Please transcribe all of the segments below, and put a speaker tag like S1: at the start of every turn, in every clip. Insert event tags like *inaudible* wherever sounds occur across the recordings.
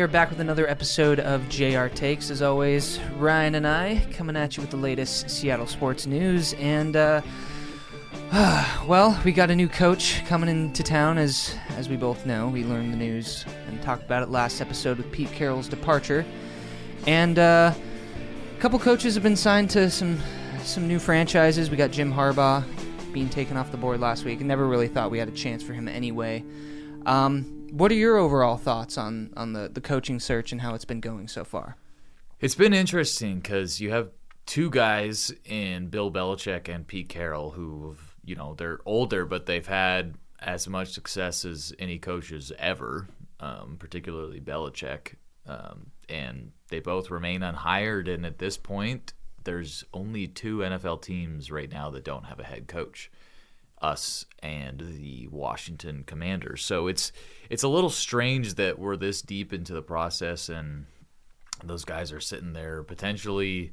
S1: we are back with another episode of JR Takes. As always, Ryan and I coming at you with the latest Seattle sports news. And, uh, *sighs* well, we got a new coach coming into town, as as we both know. We learned the news and talked about it last episode with Pete Carroll's departure. And uh, a couple coaches have been signed to some some new franchises. We got Jim Harbaugh being taken off the board last week. Never really thought we had a chance for him anyway. Um, what are your overall thoughts on on the the coaching search and how it's been going so far?
S2: It's been interesting because you have two guys in Bill Belichick and Pete Carroll who, you know, they're older, but they've had as much success as any coaches ever, um, particularly Belichick. Um, and they both remain unhired. And at this point, there's only two NFL teams right now that don't have a head coach us and the Washington Commanders. So it's it's a little strange that we're this deep into the process and those guys are sitting there potentially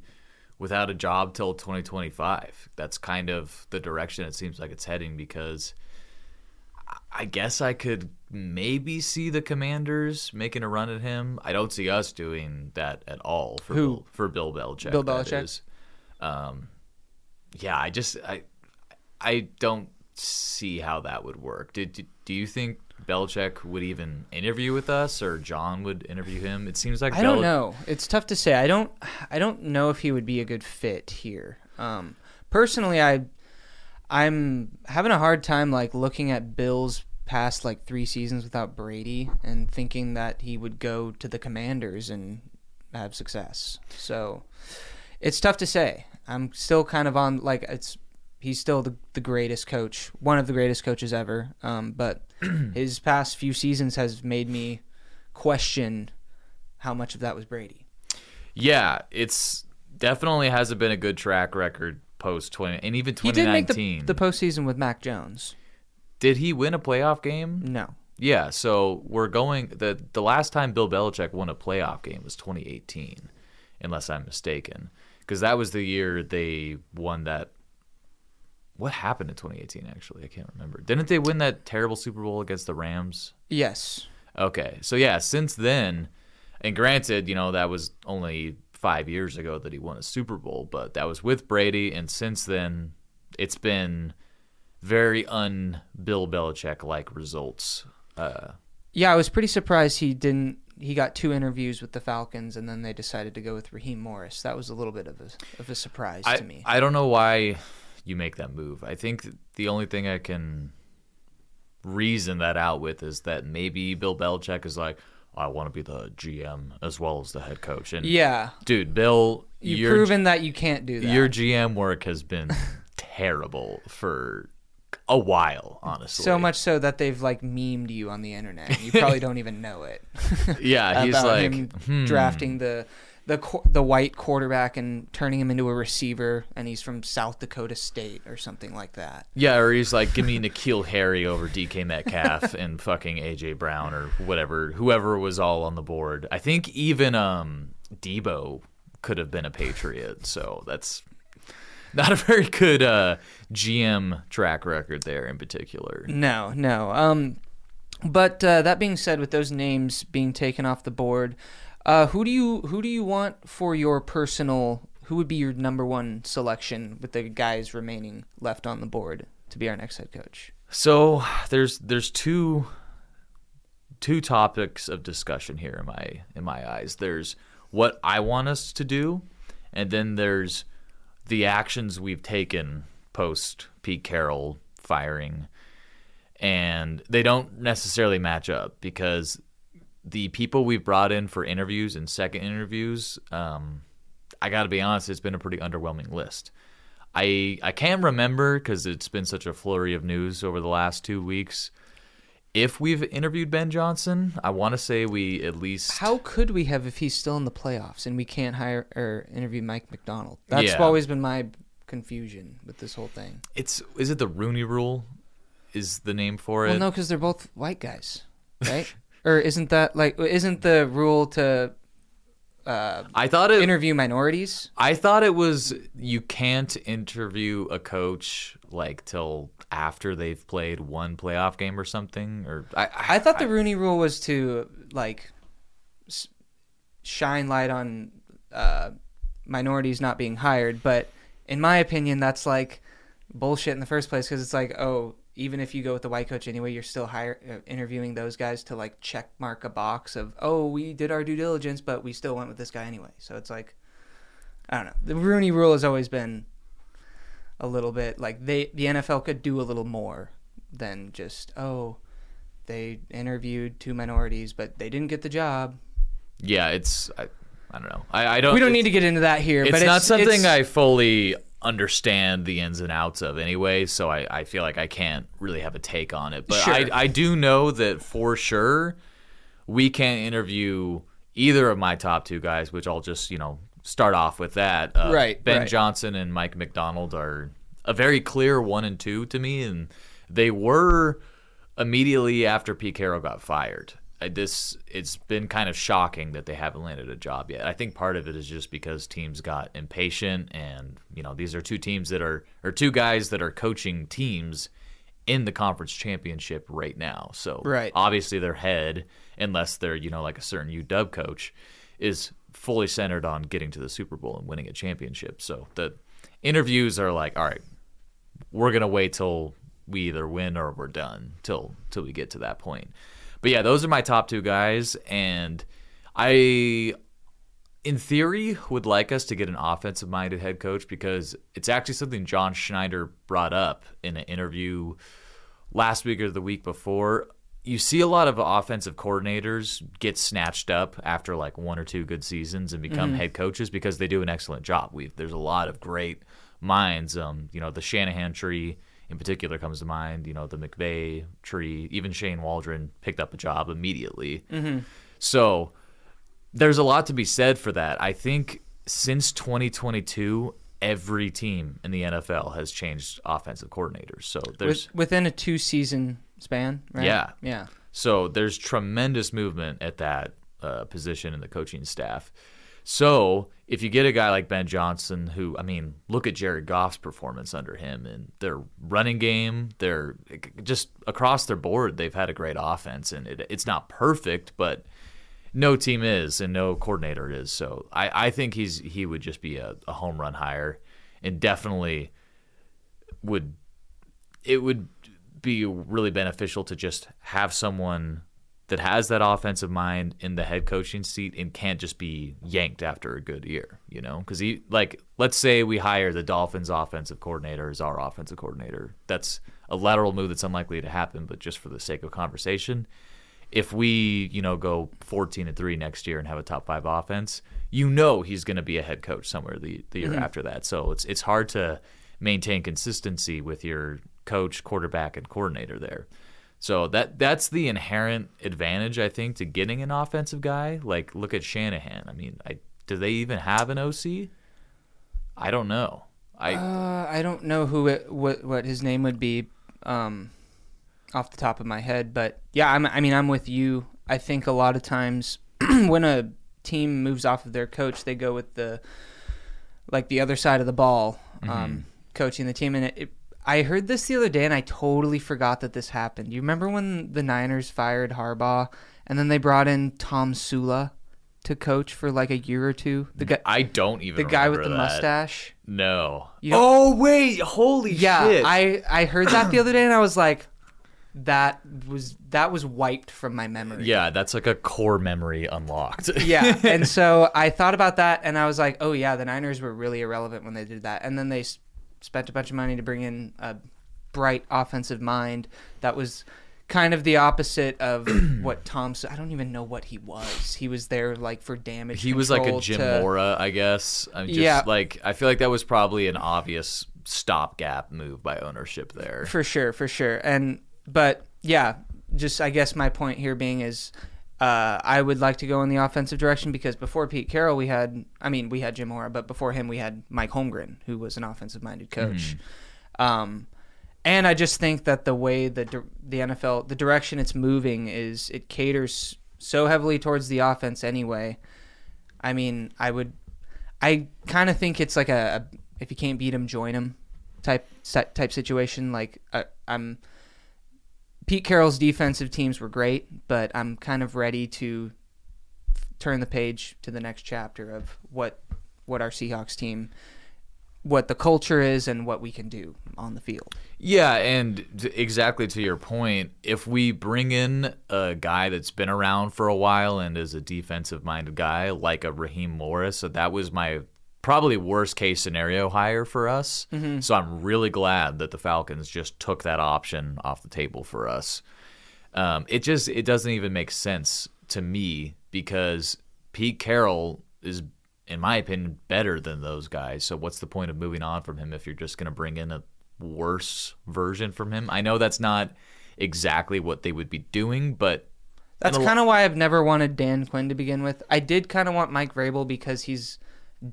S2: without a job till 2025. That's kind of the direction it seems like it's heading because I guess I could maybe see the Commanders making a run at him. I don't see us doing that at all for
S1: Who?
S2: Bill, for Bill Belichick.
S1: Bill Belichick?
S2: Um, yeah, I just I I don't see how that would work. Did do you think Belichick would even interview with us, or John would interview him? It seems like
S1: I don't know. It's tough to say. I don't. I don't know if he would be a good fit here. Um, personally, I, I'm having a hard time like looking at Bill's past like three seasons without Brady and thinking that he would go to the Commanders and have success. So, it's tough to say. I'm still kind of on like it's. He's still the, the greatest coach, one of the greatest coaches ever. Um, but *clears throat* his past few seasons has made me question how much of that was Brady.
S2: Yeah, it's definitely hasn't been a good track record post twenty, and even
S1: He
S2: twenty
S1: make the, the postseason with Mac Jones.
S2: did he win a playoff game?
S1: No.
S2: Yeah, so we're going the the last time Bill Belichick won a playoff game was 2018, unless I'm mistaken, because that was the year they won that. What happened in 2018? Actually, I can't remember. Didn't they win that terrible Super Bowl against the Rams?
S1: Yes.
S2: Okay, so yeah, since then, and granted, you know that was only five years ago that he won a Super Bowl, but that was with Brady, and since then, it's been very un Bill Belichick like results. Uh,
S1: Yeah, I was pretty surprised he didn't. He got two interviews with the Falcons, and then they decided to go with Raheem Morris. That was a little bit of a of a surprise
S2: I,
S1: to me.
S2: I don't know why you make that move. I think the only thing I can reason that out with is that maybe Bill Belichick is like, I want to be the GM as well as the head coach. And
S1: yeah,
S2: dude, Bill,
S1: you've proven that you can't do that.
S2: your GM work has been *laughs* terrible for a while, honestly.
S1: so much so that they've like memed you on the internet. You probably *laughs* don't even know it.
S2: Yeah, *laughs* he's like hmm.
S1: drafting the the the white quarterback and turning him into a receiver, and he's from South Dakota State or something like that.
S2: Yeah, or he's like, give me N'Keal Harry over DK Metcalf *laughs* and fucking AJ Brown or whatever, whoever was all on the board. I think even um Deebo could have been a Patriot, so that's not a very good uh, GM track record there in particular.
S1: No, no. Um, but uh, that being said, with those names being taken off the board, uh, who do you who do you want for your personal? Who would be your number one selection with the guys remaining left on the board to be our next head coach?
S2: So there's there's two two topics of discussion here in my in my eyes. There's what I want us to do, and then there's the actions we've taken post Pete Carroll firing, and they don't necessarily match up because the people we've brought in for interviews and second interviews, um, I got to be honest, it's been a pretty underwhelming list. I I can't remember because it's been such a flurry of news over the last two weeks. If we've interviewed Ben Johnson, I want to say we at least
S1: How could we have if he's still in the playoffs and we can't hire or interview Mike Macdonald? That's
S2: Yeah.
S1: always been my confusion with this whole thing.
S2: it's is it the Rooney Rule? Is the name for it?
S1: Well, no, because they're both white guys, right? *laughs* or isn't that like isn't the rule to uh,
S2: I thought it.
S1: interview minorities?
S2: I thought it was you can't interview a coach like till after they've played one playoff game or something. Or I,
S1: I thought the Rooney Rule was to like shine light on uh, minorities not being hired, but in my opinion, that's like bullshit in the first place because it's like, oh, even if you go with the white coach anyway, you're still hire, uh, interviewing those guys to like check mark a box of, oh, we did our due diligence, but we still went with this guy anyway. So it's like, I don't know. The Rooney Rule has always been a little bit like they the NFL could do a little more than just oh they interviewed two minorities but they didn't get the job.
S2: Yeah, it's I, I don't know. I, I don't.
S1: We don't need to get into that here.
S2: But it's
S1: but
S2: not
S1: it's,
S2: something
S1: it's-
S2: I fully understand the ins and outs of anyway, so I, I feel like I can't really have a take on it. But
S1: Sure.
S2: I, I do know that for sure we can't interview either of my top two guys, which I'll just, you know, start off with that. Uh,
S1: Right,
S2: Ben
S1: right.
S2: Johnson and Mike Macdonald are a very clear one and two to me, and they were immediately after Pete Carroll got fired. This it's been kind of shocking that they haven't landed a job yet. I think part of it is just because teams got impatient, and you know these are two teams that are or two guys that are coaching teams in the conference championship right now. So
S1: Right.
S2: obviously their head, unless they're you know like a certain UW coach, is fully centered on getting to the Super Bowl and winning a championship. So the interviews are like, all right, we're gonna wait till we either win or we're done till till we get to that point. But yeah, those are my top two guys, and I, in theory, would like us to get an offensive minded head coach because it's actually something John Schneider brought up in an interview last week or the week before. You see a lot of offensive coordinators get snatched up after like one or two good seasons and become head coaches because they do an excellent job. We've, there's a lot of great minds. Um, you know, the Shanahan tree in particular comes to mind. You know, the McVay tree. Even Shane Waldron picked up a job immediately. So there's a lot to be said for that. I think since 2022, every team in the NFL has changed offensive coordinators. So there's
S1: within a two season span, right?
S2: Yeah.
S1: Yeah.
S2: so there's tremendous movement at that uh, position in the coaching staff. So if you get a guy like Ben Johnson, who I mean, look at Jared Goff's performance under him and their running game, they're just across their board. They've had a great offense, and it, it's not perfect, but no team is, and no coordinator is. So I, I think he's he would just be a, a home run hire, and definitely would it would be really beneficial to just have someone that has that offensive mind in the head coaching seat and can't just be yanked after a good year, you know? Because he, like, let's say we hire the Dolphins offensive coordinator as our offensive coordinator. That's a lateral move that's unlikely to happen, but just for the sake of conversation, if we, you know, go 14 and 3 next year and have a top 5 offense, you know he's going to be a head coach somewhere the, the year mm-hmm. after that. So it's it's hard to maintain consistency with your coach, quarterback and coordinator there. So that that's the inherent advantage I think to getting an offensive guy. Like look at Shanahan. I mean, I do they even have an OC? I don't know. I
S1: Uh, I don't know who it, what what his name would be, um, off the top of my head, but yeah, I'm, I mean, I'm with you. I think a lot of times *clears throat* when a team moves off of their coach, they go with the like the other side of the ball, um, coaching the team. And it, it, I heard this the other day, and I totally forgot that this happened. You remember when the Niners fired Harbaugh, and then they brought in Tomsula to coach for like a year or two? The guy,
S2: I don't even
S1: the guy with the
S2: that.
S1: mustache.
S2: No.
S1: You don't-
S2: oh wait, holy
S1: Yeah,
S2: shit!
S1: I I heard that the *clears throat* other day and I was like, that was that was wiped from my memory.
S2: yeah, that's like a core memory unlocked. *laughs*
S1: yeah. And *laughs* so I thought about that and I was like, oh yeah, the Niners were really irrelevant when they did that. And then they s- spent a bunch of money to bring in a bright offensive mind that was kind of the opposite of *clears throat* what Tom. I don't even know what he was. He was there like for damage.
S2: he was like a Jim
S1: to-
S2: Mora, I guess. I'm just
S1: Yeah.
S2: like I feel like that was probably an obvious stopgap move by ownership there.
S1: For sure, for sure. And but yeah, just I guess my point here being is uh, I would like to go in the offensive direction because before Pete Carroll we had I mean we had Jim Mora, but before him we had Mike Holmgren, who was an offensive minded coach. Um, and I just think that the way the the NFL the direction it's moving is it caters so heavily towards the offense anyway. I mean, I would I kind of think it's like a, a if you can't beat him, join him type type situation. Like I, I'm Pete Carroll's defensive teams were great, but I'm kind of ready to turn the page to the next chapter of what what our Seahawks team, what the culture is, and what we can do on the field.
S2: Yeah, and exactly to your point, if we bring in a guy that's been around for a while and is a defensive minded guy like a Raheem Morris, so that was my probably worst case scenario hire for us. So I'm really glad that the Falcons just took that option off the table for us. Um, it just it doesn't even make sense to me because Pete Carroll is, in my opinion, better than those guys. So what's the point of moving on from him if you're just going to bring in a worse version from him? I know that's not exactly what they would be doing, but
S1: That's
S2: And a lo-
S1: kind of why I've never wanted Dan Quinn to begin with. I did kind of want Mike Vrabel because he's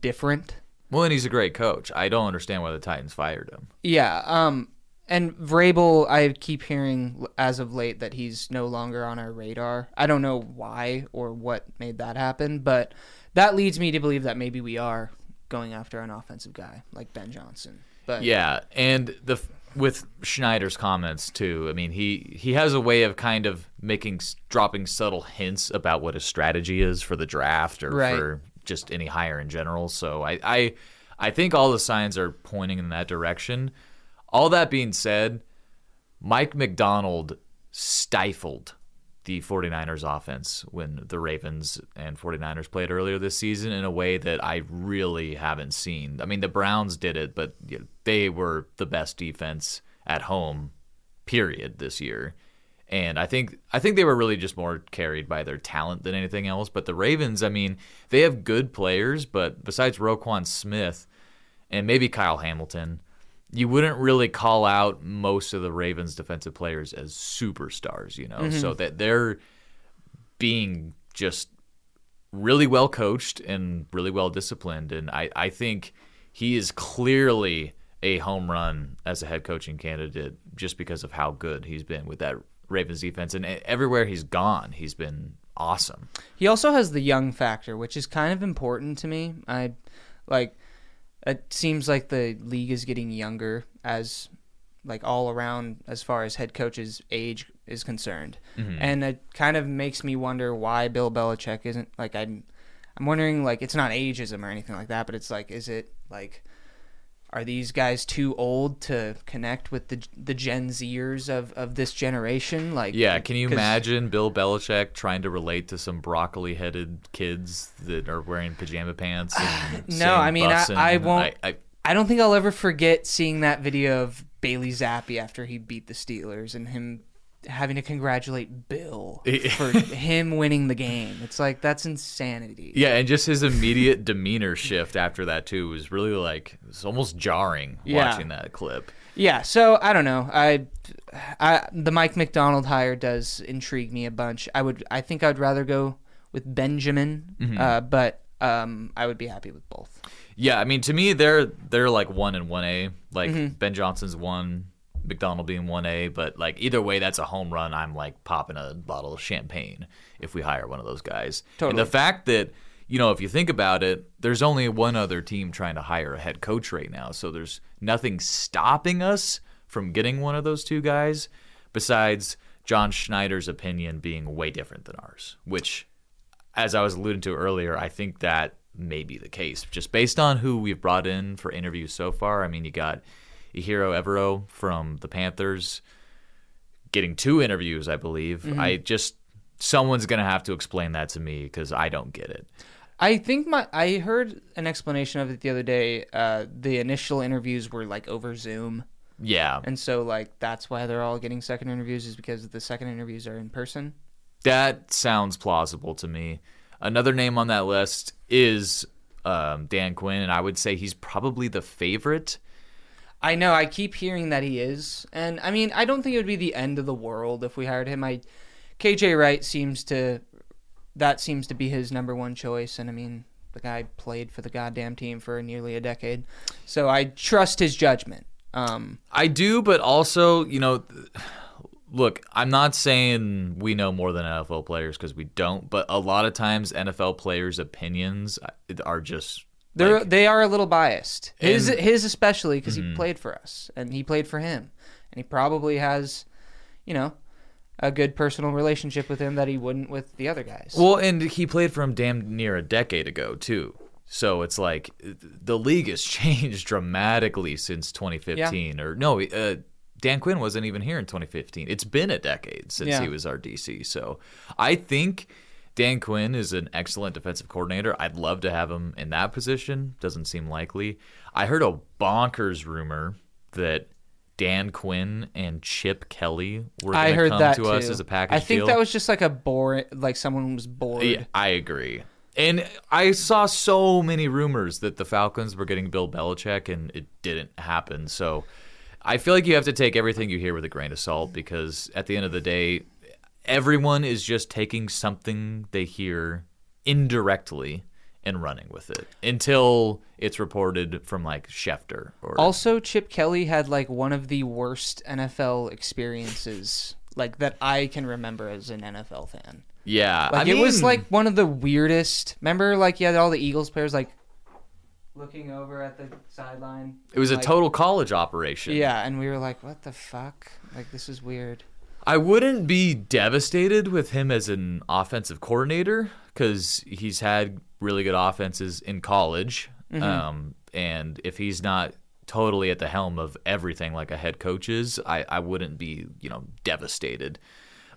S1: different.
S2: well, and he's a great coach. I don't understand why the Titans fired him.
S1: Yeah. Um. And Vrabel, I keep hearing as of late that he's no longer on our radar. I don't know why or what made that happen, but that leads me to believe that maybe we are going after an offensive guy like Ben Johnson. But
S2: Yeah, and the with Schneider's comments too. I mean, he he has a way of kind of making dropping subtle hints about what his strategy is for the draft or
S1: Right.
S2: for just any hire in general. So I I I think all the signs are pointing in that direction. All that being said, Mike Macdonald stifled the 49ers offense when the Ravens and 49ers played earlier this season in a way that I really haven't seen. I mean, the Browns did it, but they were the best defense at home period this year. And I think I think they were really just more carried by their talent than anything else. But the Ravens, I mean, they have good players, but besides Roquan Smith and maybe Kyle Hamilton, you wouldn't really call out most of the Ravens defensive players as superstars, you know. Mm-hmm. So that they're being just really well coached and really well disciplined. And I, I think he is clearly a home run as a head coaching candidate just because of how good he's been with that Ravens defense. And everywhere he's gone, he's been awesome.
S1: He also has the young factor, which is kind of important to me. I like it seems like the league is getting younger as like all around as far as head coaches age is concerned. Mm-hmm. And it kind of makes me wonder why Bill Belichick isn't like I'm I'm wondering like it's not ageism or anything like that, but it's like is it like are these guys too old to connect with the the Gen Zers of, of this generation? Like,
S2: Yeah, can you imagine Bill Belichick trying to relate to some broccoli-headed kids that are wearing pajama pants? And *sighs*
S1: No, I mean, I- I won't-
S2: I,
S1: I don't think I'll ever forget seeing that video of Bailey Zappe after he beat the Steelers and him having to congratulate Bill *laughs* for him winning the game. It's like that's insanity.
S2: Yeah, and just his immediate demeanor shift after that too was really like it's almost jarring
S1: Yeah.
S2: watching that clip.
S1: Yeah, so I don't know. I, I the Mike Macdonald hire does intrigue me a bunch. I would I think I'd rather go with Benjamin,
S2: Mm-hmm.
S1: uh, but um, I would be happy with both.
S2: Yeah, I mean to me they're they're like one and one A. Like
S1: Mm-hmm.
S2: Ben Johnson's one, Macdonald being one A, but like either way that's a home run. I'm like popping a bottle of champagne if we hire one of those guys. And the fact that you know, if you think about it, there's only one other team trying to hire a head coach right now. So there's nothing stopping us from getting one of those two guys besides John Schneider's opinion being way different than ours, which as I was alluding to earlier, I think that may be the case. Just based on who we've brought in for interviews so far. I mean, you got Ejiro Evero from the Panthers getting two interviews, I believe. I just someone's gonna have to explain that to me because I don't get it.
S1: I think my I heard an explanation of it the other day. Uh, the initial interviews were like over Zoom.
S2: Yeah,
S1: And so, like, that's why they're all getting second interviews is because the second interviews are in person.
S2: that sounds plausible to me. Another name on that list is um, Dan Quinn, and I would say he's probably the favorite.
S1: I know. I keep hearing that he is, and I mean, I don't think it would be the end of the world if we hired him. I, KJ Wright seems to, that seems to be his number one choice, and I mean, the guy played for the goddamn team for nearly a decade, so I trust his judgment. Um,
S2: I do, but also, you know, look, I'm not saying we know more than NFL players because we don't, but a lot of times NFL players' opinions uh, are just
S1: they're
S2: like,
S1: they are a little biased. His
S2: And-
S1: his especially because
S2: Mm-hmm.
S1: he played for us and he played for him, and he probably has, you know, a good personal relationship with him that he wouldn't with the other guys.
S2: Well, and he played for him damn near a decade ago too. So it's like the league has *laughs* changed dramatically since 2015. Or no, uh, Dan Quinn wasn't even here in 2015. It's been a decade since
S1: Yeah.
S2: he was our DC. So I think Dan Quinn is an excellent defensive coordinator. I'd love to have him in that position. Doesn't seem likely. I heard a bonkers rumor that Dan Quinn and Chip Kelly were going
S1: I
S2: to
S1: heard
S2: come
S1: that
S2: to
S1: too.
S2: us as a package
S1: I think
S2: deal.
S1: that was just like a boring, like someone was bored.
S2: Yeah, I agree. And I saw so many rumors that the Falcons were getting Bill Belichick, and it didn't happen. So I feel like you have to take everything you hear with a grain of salt because at the end of the day, everyone is just taking something they hear indirectly and running with it until it's reported from like Schefter or
S1: Also, Chip Kelly had like one of the worst NFL experiences like that I can remember as an NFL fan.
S2: yeah.
S1: Like
S2: I
S1: it was like one of the weirdest. Remember, like you had all the Eagles players like looking over at the sideline.
S2: it was a total college operation.
S1: Yeah, and we were like, "What the fuck? Like this is weird."
S2: I wouldn't be devastated with him as an offensive coordinator because he's had really good offenses in college. Um, and if he's not totally at the helm of everything like a head coach is, I, I wouldn't be, you know, devastated.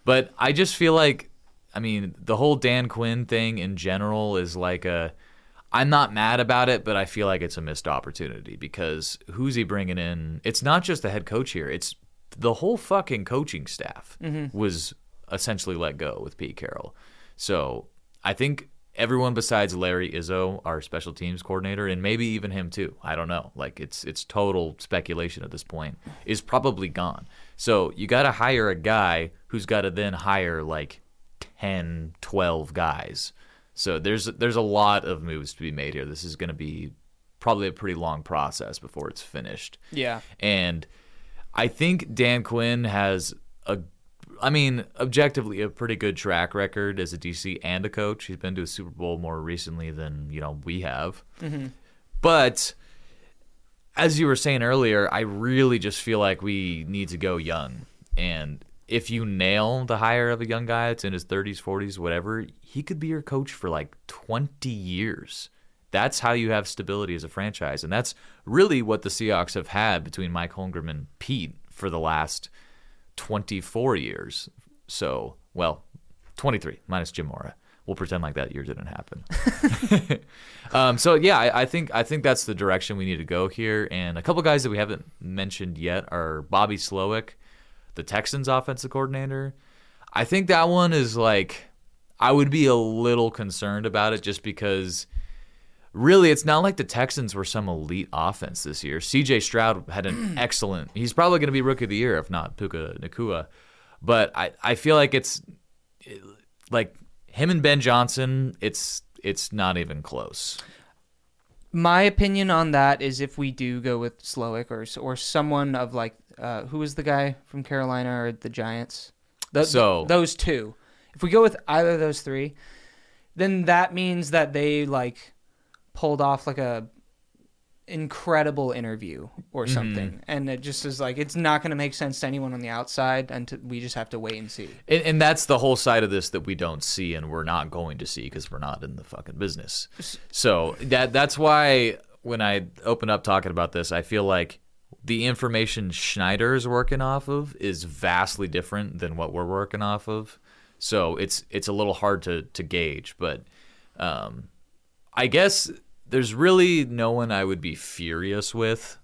S2: But I just feel like, I mean, the whole Dan Quinn thing in general is like a. I'm not mad about it, but I feel like it's a missed opportunity because who's he bringing in? It's not just the head coach here; it's the whole fucking coaching staff mm-hmm. was essentially let go with Pete Carroll. So I think everyone besides Larry Izzo, our special teams coordinator, and maybe even him too. I don't know. Like it's it's total speculation at this point. Is probably gone. So you got to hire a guy who's got to then hire like 10, 12 guys. So there's there's a lot of moves to be made here. This is going to be probably a pretty long process before it's finished.
S1: Yeah.
S2: And I think Dan Quinn has a, I mean, objectively a pretty good track record as a DC and a coach. He's been to a Super Bowl more recently than you know we have. Mm-hmm. But as you were saying earlier, I really just feel like we need to go young. And if you nail the hire of a young guy that's in his 30s, 40s, whatever, he could be your coach for like 20 years. That's how you have stability as a franchise. And that's really what the Seahawks have had between Mike Holmgren and Pete for the last 24 years. So, well, 23 minus Jim Mora. We'll pretend like that year didn't happen. *laughs* um, so yeah, I, I think I think that's the direction we need to go here. And a couple guys that we haven't mentioned yet are Bobby Slowik, the Texans offensive coordinator. I think that one is like I would be a little concerned about it just because really it's not like the Texans were some elite offense this year. CJ Stroud had an *clears throat* excellent he's probably gonna be rookie of the year, if not Puka Nacua. But I, I feel like it's like him and Ben Johnson, it's it's not even close.
S1: My opinion on that is if we do go with Slowik or or someone of like uh, who was the guy from Carolina or the Giants, Th-
S2: So-
S1: those two. If we go with either of those three, then that means that they like pulled off like a incredible interview or
S2: Mm-hmm.
S1: something, and it just is like it's not going to make sense to anyone on the outside, and to, we just have to wait and see.
S2: And, and that's the whole side of this that we don't see and we're not going to see because we're not in the fucking business. So that that's why when I open up talking about this, I feel like the information Schneider is working off of is vastly different than what we're working off of. So it's it's a little hard to to gauge, but um, I guess there's really no one I would be furious with.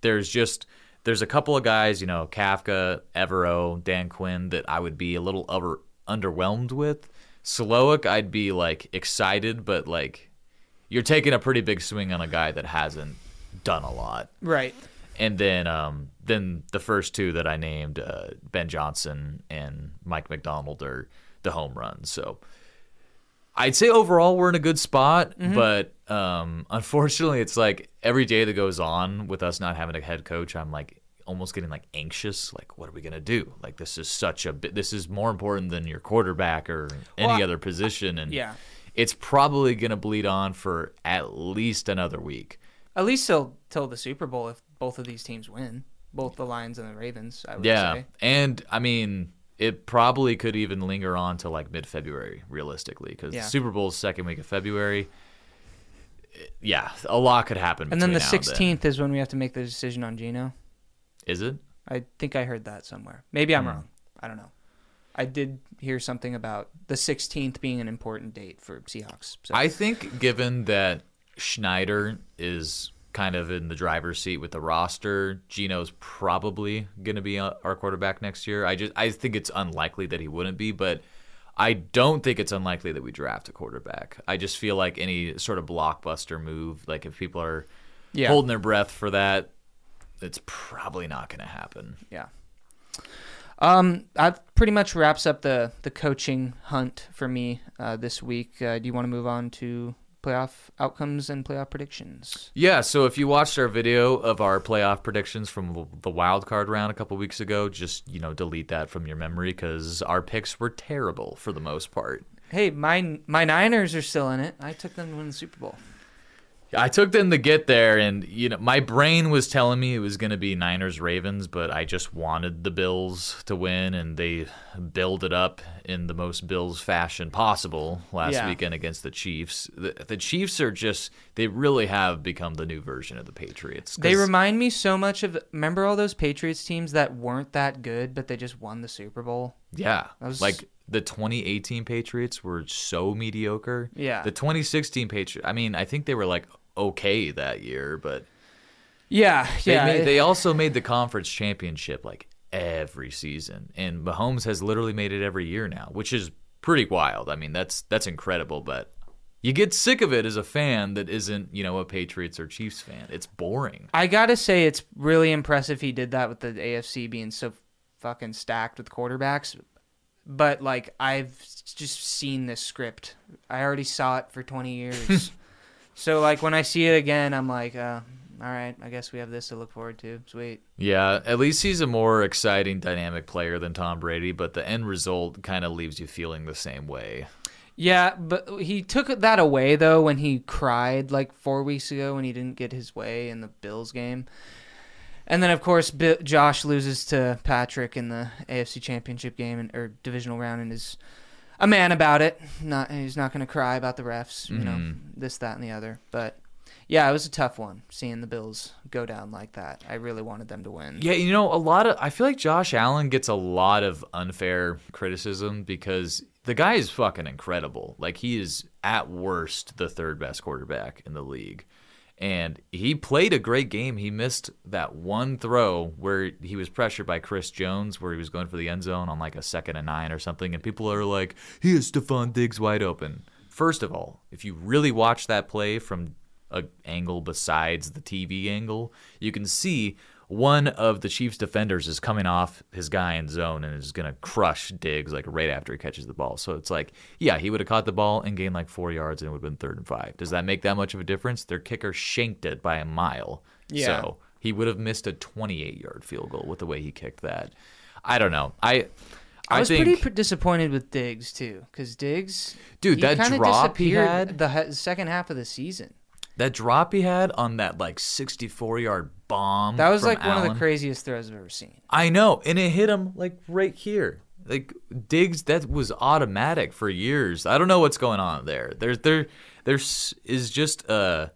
S2: There's just there's a couple of guys, you know, Kafka, Evero, Dan Quinn, that I would be a little over, underwhelmed with. Slowik, I'd be like excited, but like you're taking a pretty big swing on a guy that hasn't done a lot.
S1: Right.
S2: And then um, then the first two that I named, uh, Ben Johnson and Mike Macdonald, are the home runs. So I'd say overall we're in a good spot, but um, unfortunately, it's like every day that goes on with us not having a head coach, I'm like almost getting like anxious. Like, what are we gonna do? Like, this is such a bit. This is more important than your quarterback or any
S1: Well,
S2: other position, and
S1: yeah.
S2: it's probably gonna bleed on for at least another week.
S1: At least till till the Super Bowl if both of these teams win, both the Lions and the Ravens. I would
S2: Yeah,
S1: say.
S2: and I mean, it probably could even linger on to like mid February, realistically, because
S1: Yeah.
S2: Super Bowl's second week of February. Yeah, a lot could happen.
S1: And then the
S2: between now and then.
S1: 16th is when we have to make the decision on Gino.
S2: is it?
S1: I think I heard that somewhere. Maybe I'm
S2: Hmm.
S1: wrong. I don't know. I did hear something about the 16th being an important date for Seahawks. So.
S2: I think given that Schneider is kind of in the driver's seat with the roster, Gino's probably going to be uh, our quarterback next year. I just I think it's unlikely that he wouldn't be, but I don't think it's unlikely that we draft a quarterback. I just feel like any sort of blockbuster move, like if people are
S1: yeah.
S2: holding their breath for that, it's probably not going to happen.
S1: Yeah. Um, that pretty much wraps up the the coaching hunt for me uh, this week. Uh, do you want to move on to playoff outcomes and playoff predictions?
S2: Yeah, so if you watched our video of our playoff predictions from the wild card round a couple weeks ago, just you know delete that from your memory because our picks were terrible for the most part.
S1: Hey, my my Niners are still in it. I took them to win the Super Bowl.
S2: I took them to get there, and you know my brain was telling me it was going to be Niners Ravens, but I just wanted the Bills to win, and they build it up in the most Bills fashion possible last
S1: Yeah.
S2: weekend against the Chiefs. The, the Chiefs are just they really have become the new version of the Patriots.
S1: They remind me so much of remember all those Patriots teams that weren't that good, but they just won the Super Bowl.
S2: Yeah.
S1: Was-
S2: Like the 2018 Patriots were so mediocre.
S1: Yeah.
S2: The 2016 Patriots, I mean, I think they were like okay that year, but
S1: Yeah,
S2: they,
S1: yeah.
S2: made, they also made the conference championship like every season. And Mahomes has literally made it every year now, which is pretty wild. I mean, that's that's incredible, but you get sick of it as a fan that isn't, you know, a Patriots or Chiefs fan. It's boring.
S1: I gotta say, it's really impressive he did that with the AFC being so fucking stacked with quarterbacks. But like, I've just seen this script. I already saw it for 20 years. *laughs* so like, when I see it again, I'm like, uh, all right, I guess we have this to look forward to. Sweet.
S2: Yeah, at least he's a more exciting, dynamic player than Tom Brady, but the end result kind of leaves you feeling the same way.
S1: Yeah, but he took that away though when he cried like four weeks ago when he didn't get his way in the Bills game. And then of course Bi- Josh loses to Patrick in the AFC Championship game and, or divisional round and is a man about it. Not he's not going to cry about the refs, you know,
S2: Mhm.
S1: this that and the other. But yeah, it was a tough one seeing the Bills go down like that. I really wanted them to win.
S2: Yeah, you know, a lot of I feel like Josh Allen gets a lot of unfair criticism because the guy is fucking incredible. Like he is at worst the third best quarterback in the league. And he played a great game. He missed that one throw where he was pressured by Chris Jones, where he was going for the end zone on like a second and nine or something. And people are like, he has Stefon Diggs wide open. First of all, if you really watch that play from a angle besides the TV angle, you can see one of the Chiefs defenders is coming off his guy in zone and is going to crush Diggs like right after he catches the ball. So it's like, yeah, he would have caught the ball and gained like four yards and it would have been third and five. Does that make that much of a difference? Their kicker shanked it by a mile.
S1: Yeah.
S2: So he would have missed a 28 yard field goal with the way he kicked that. I don't know. I.
S1: I was
S2: think,
S1: pretty disappointed with Diggs too, because Diggs,
S2: Dude, that drop he
S1: disappeared
S2: had-
S1: the second half of the season.
S2: That drop he had on that like 64 yard bomb.
S1: That was like one of the craziest throws I've ever seen.
S2: I know, and it hit him like right here. Like Diggs, that was automatic for years. I don't know what's going on there. There's there there's is just uh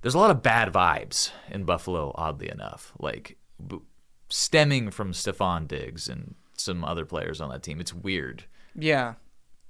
S2: there's a lot of bad vibes in Buffalo. Oddly enough, like b- stemming from Stefon Diggs and some other players on that team. It's weird.
S1: Yeah,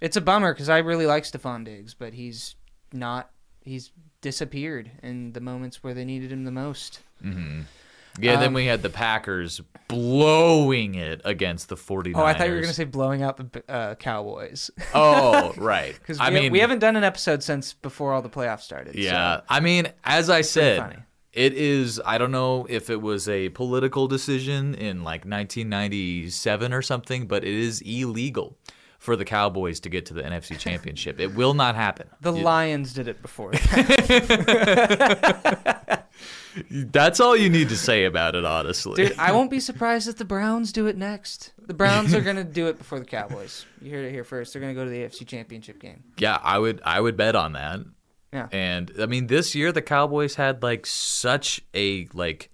S1: it's a bummer because I really like Stefon Diggs, but he's not. He's disappeared in the moments where they needed him the most.
S2: Yeah. then
S1: Um,
S2: we had the Packers blowing it against the 49ers.
S1: Oh, I thought you were gonna say blowing out the uh, Cowboys
S2: Oh, *laughs* right.
S1: because
S2: I
S1: we,
S2: mean,
S1: we haven't done an episode since before all the playoffs started.
S2: Yeah,
S1: so-
S2: I mean, as I said, it is. I don't know if it was a political decision in like 1997 or something, but it is illegal for the Cowboys to get to the NFC *laughs* Championship. It will not happen.
S1: the
S2: You-
S1: Lions did it before. *laughs*
S2: That's all you need to say about it, honestly.
S1: Dude, I won't be surprised if the Browns do it next. The Browns are gonna do it before the Cowboys. You heard it here first. They're gonna go to the AFC Championship game.
S2: yeah, I would. I would bet on that.
S1: Yeah.
S2: And I mean, this year the Cowboys had like such a like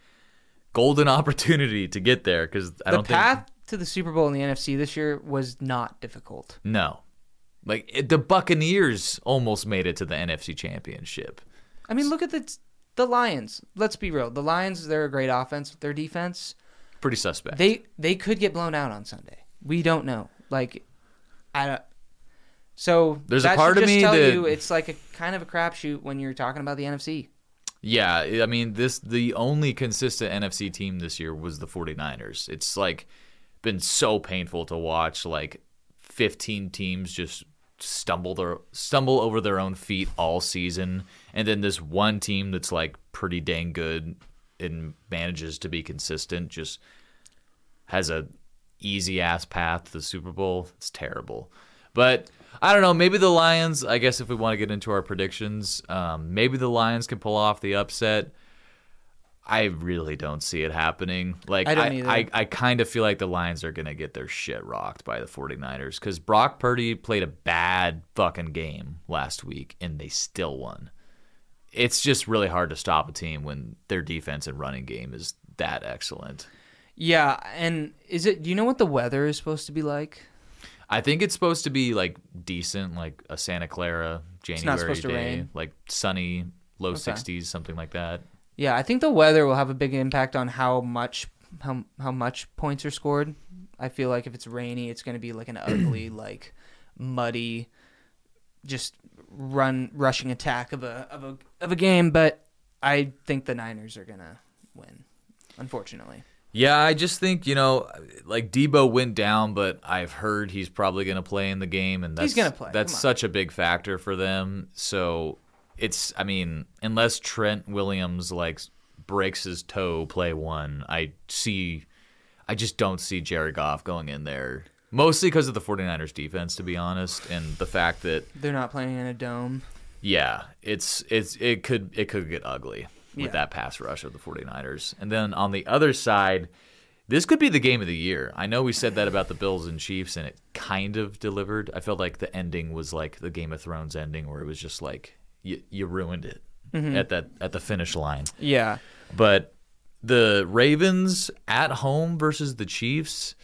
S2: golden opportunity to get there because I
S1: the
S2: don't
S1: path to the Super Bowl in the NFC this year was not difficult.
S2: No. Like it, the Buccaneers almost made it to the NFC Championship.
S1: I mean, look at the the Lions. Let's be real. The Lions, they're a great offense. Their defense,
S2: Pretty suspect.
S1: they they could get blown out on Sunday. We don't know. Like, I don't. So
S2: There's a part of
S1: just
S2: me
S1: tell
S2: that-
S1: you it's like a kind of a crapshoot when you're talking about the NFC.
S2: Yeah, I mean this the only consistent NFC team this year was the 49ers. It's like been so painful to watch like 15 teams just stumble their stumble over their own feet all season and then this one team that's like pretty dang good and manages to be consistent just has a easy ass path to the Super Bowl. It's terrible. But I don't know. Maybe the Lions. I guess if we want to get into our predictions, um, maybe the Lions can pull off the upset. I really don't see it happening. Like
S1: I
S2: I. I, I kind of feel like the Lions are gonna get their shit rocked by the 49ers because Brock Purdy played a bad fucking game last week and they still won. It's just really hard to stop a team when their defense and running game is that excellent.
S1: Yeah, and is it? Do you know what the weather is supposed to be like?
S2: I think it's supposed to be like decent, like a Santa Clara January
S1: to
S2: day, like sunny, low
S1: Okay.
S2: 60s, something like that.
S1: Yeah, I think the weather will have a big impact on how much how how much points are scored. I feel like if it's rainy, it's going to be like an ugly, *clears throat* like muddy, just run rushing attack of a of a of a game. But I think the Niners are gonna win. Unfortunately,
S2: Yeah, I just think you know, like Deebo went down, but I've heard he's probably going to play in the game, and that's
S1: He's gonna play,
S2: That's such a big factor for them. So it's, I mean, unless Trent Williams like breaks his toe play one, I see, I just don't see Jared Goff going in there. Mostly because of the 49ers defense, to be honest, and the fact that
S1: they're not playing in a dome.
S2: yeah, it's it's it could it could get ugly with
S1: Yeah.
S2: that pass rush of the 49ers. And then on the other side, this could be the game of the year. I know we said that about the Bills and Chiefs and it kind of delivered. I felt like the ending was like the Game of Thrones ending where it was just like you you ruined it mm-hmm. at that at the finish line.
S1: Yeah,
S2: But the Ravens at home versus the Chiefs,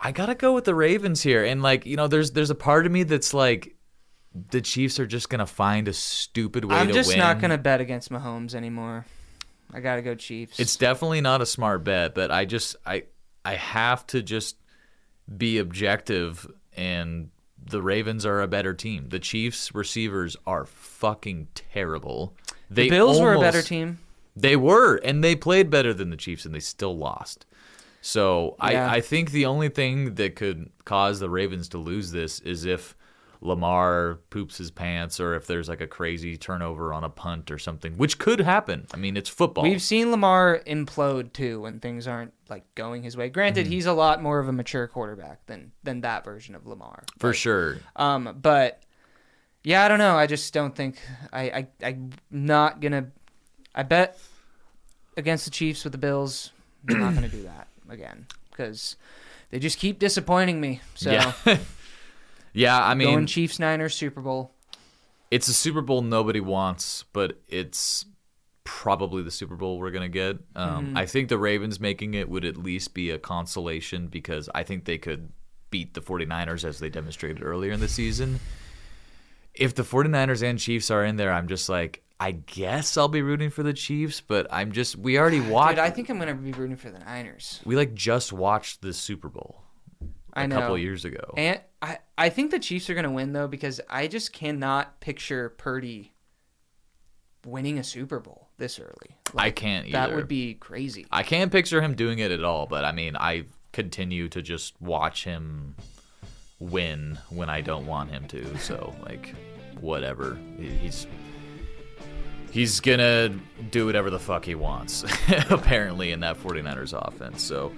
S2: I gotta go with the Ravens here. And like, you know, there's there's a part of me that's like the Chiefs are just gonna find a stupid way
S1: I'm just
S2: win.
S1: not gonna bet against Mahomes anymore. I gotta go Chiefs.
S2: It's definitely not a smart bet, but I just I I have to just be objective and the Ravens are a better team. The Chiefs receivers are fucking terrible. They
S1: the Bills were a better team.
S2: They were, and they played better than the Chiefs, and they still lost. So
S1: Yeah.
S2: I, I think the only thing that could cause the Ravens to lose this is if Lamar poops his pants, or if there's like a crazy turnover on a punt or something, which could happen. I mean, it's football.
S1: We've seen Lamar implode too when things aren't like going his way. Granted,
S2: Mm-hmm.
S1: he's a lot more of a mature quarterback than than that version of Lamar.
S2: for sure.
S1: Um, but yeah, I don't know. I just don't think I, I I'm not gonna. I bet against the Chiefs with the Bills. I'm not gonna do that again because they just keep disappointing me. So
S2: Yeah. *laughs* yeah, I mean,
S1: going Chiefs Niners Super Bowl.
S2: it's a Super Bowl nobody wants, but it's probably the Super Bowl we're gonna get. Um,
S1: Mm-hmm.
S2: I think the Ravens making it would at least be a consolation because I think they could beat the 49ers as they demonstrated earlier in the season. If the 49ers and Chiefs are in there, I'm just like, I guess I'll be rooting for the Chiefs, but I'm just we already *sighs* watched.
S1: Dude, I think I'm gonna be rooting for the Niners.
S2: we like just watched the Super Bowl a
S1: I know.
S2: couple years ago.
S1: And I, I think the Chiefs are going to win though because I just cannot picture Purdy winning a Super Bowl this early.
S2: I can't either.
S1: That would be crazy.
S2: I can't picture him doing it at all, but I mean, I continue to just watch him win when I don't want him to. So, like, whatever. He's he's gonna do whatever the fuck he wants, *laughs* apparently, in that 49ers offense. So,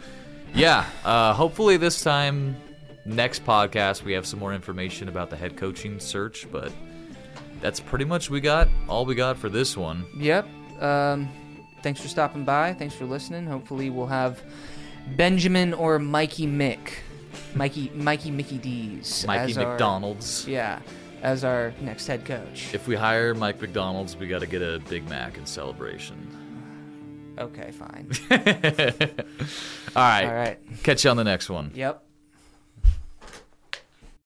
S2: yeah, uh, hopefully this time, next podcast, we have some more information about the head coaching search, but that's pretty much we got all we got for this one.
S1: Yep. Um, thanks for stopping by. Thanks for listening. Hopefully we'll have Benjamin or Mikey Mick, Mikey Mikey Mickey D's,
S2: Mikey
S1: as our-
S2: McDonald's.
S1: yeah, as our next head coach.
S2: If we hire Mike McDonald's, we got to get a Big Mac in celebration.
S1: Okay, fine. *laughs*
S2: All right.
S1: All right.
S2: Catch you on the next one.
S1: Yep.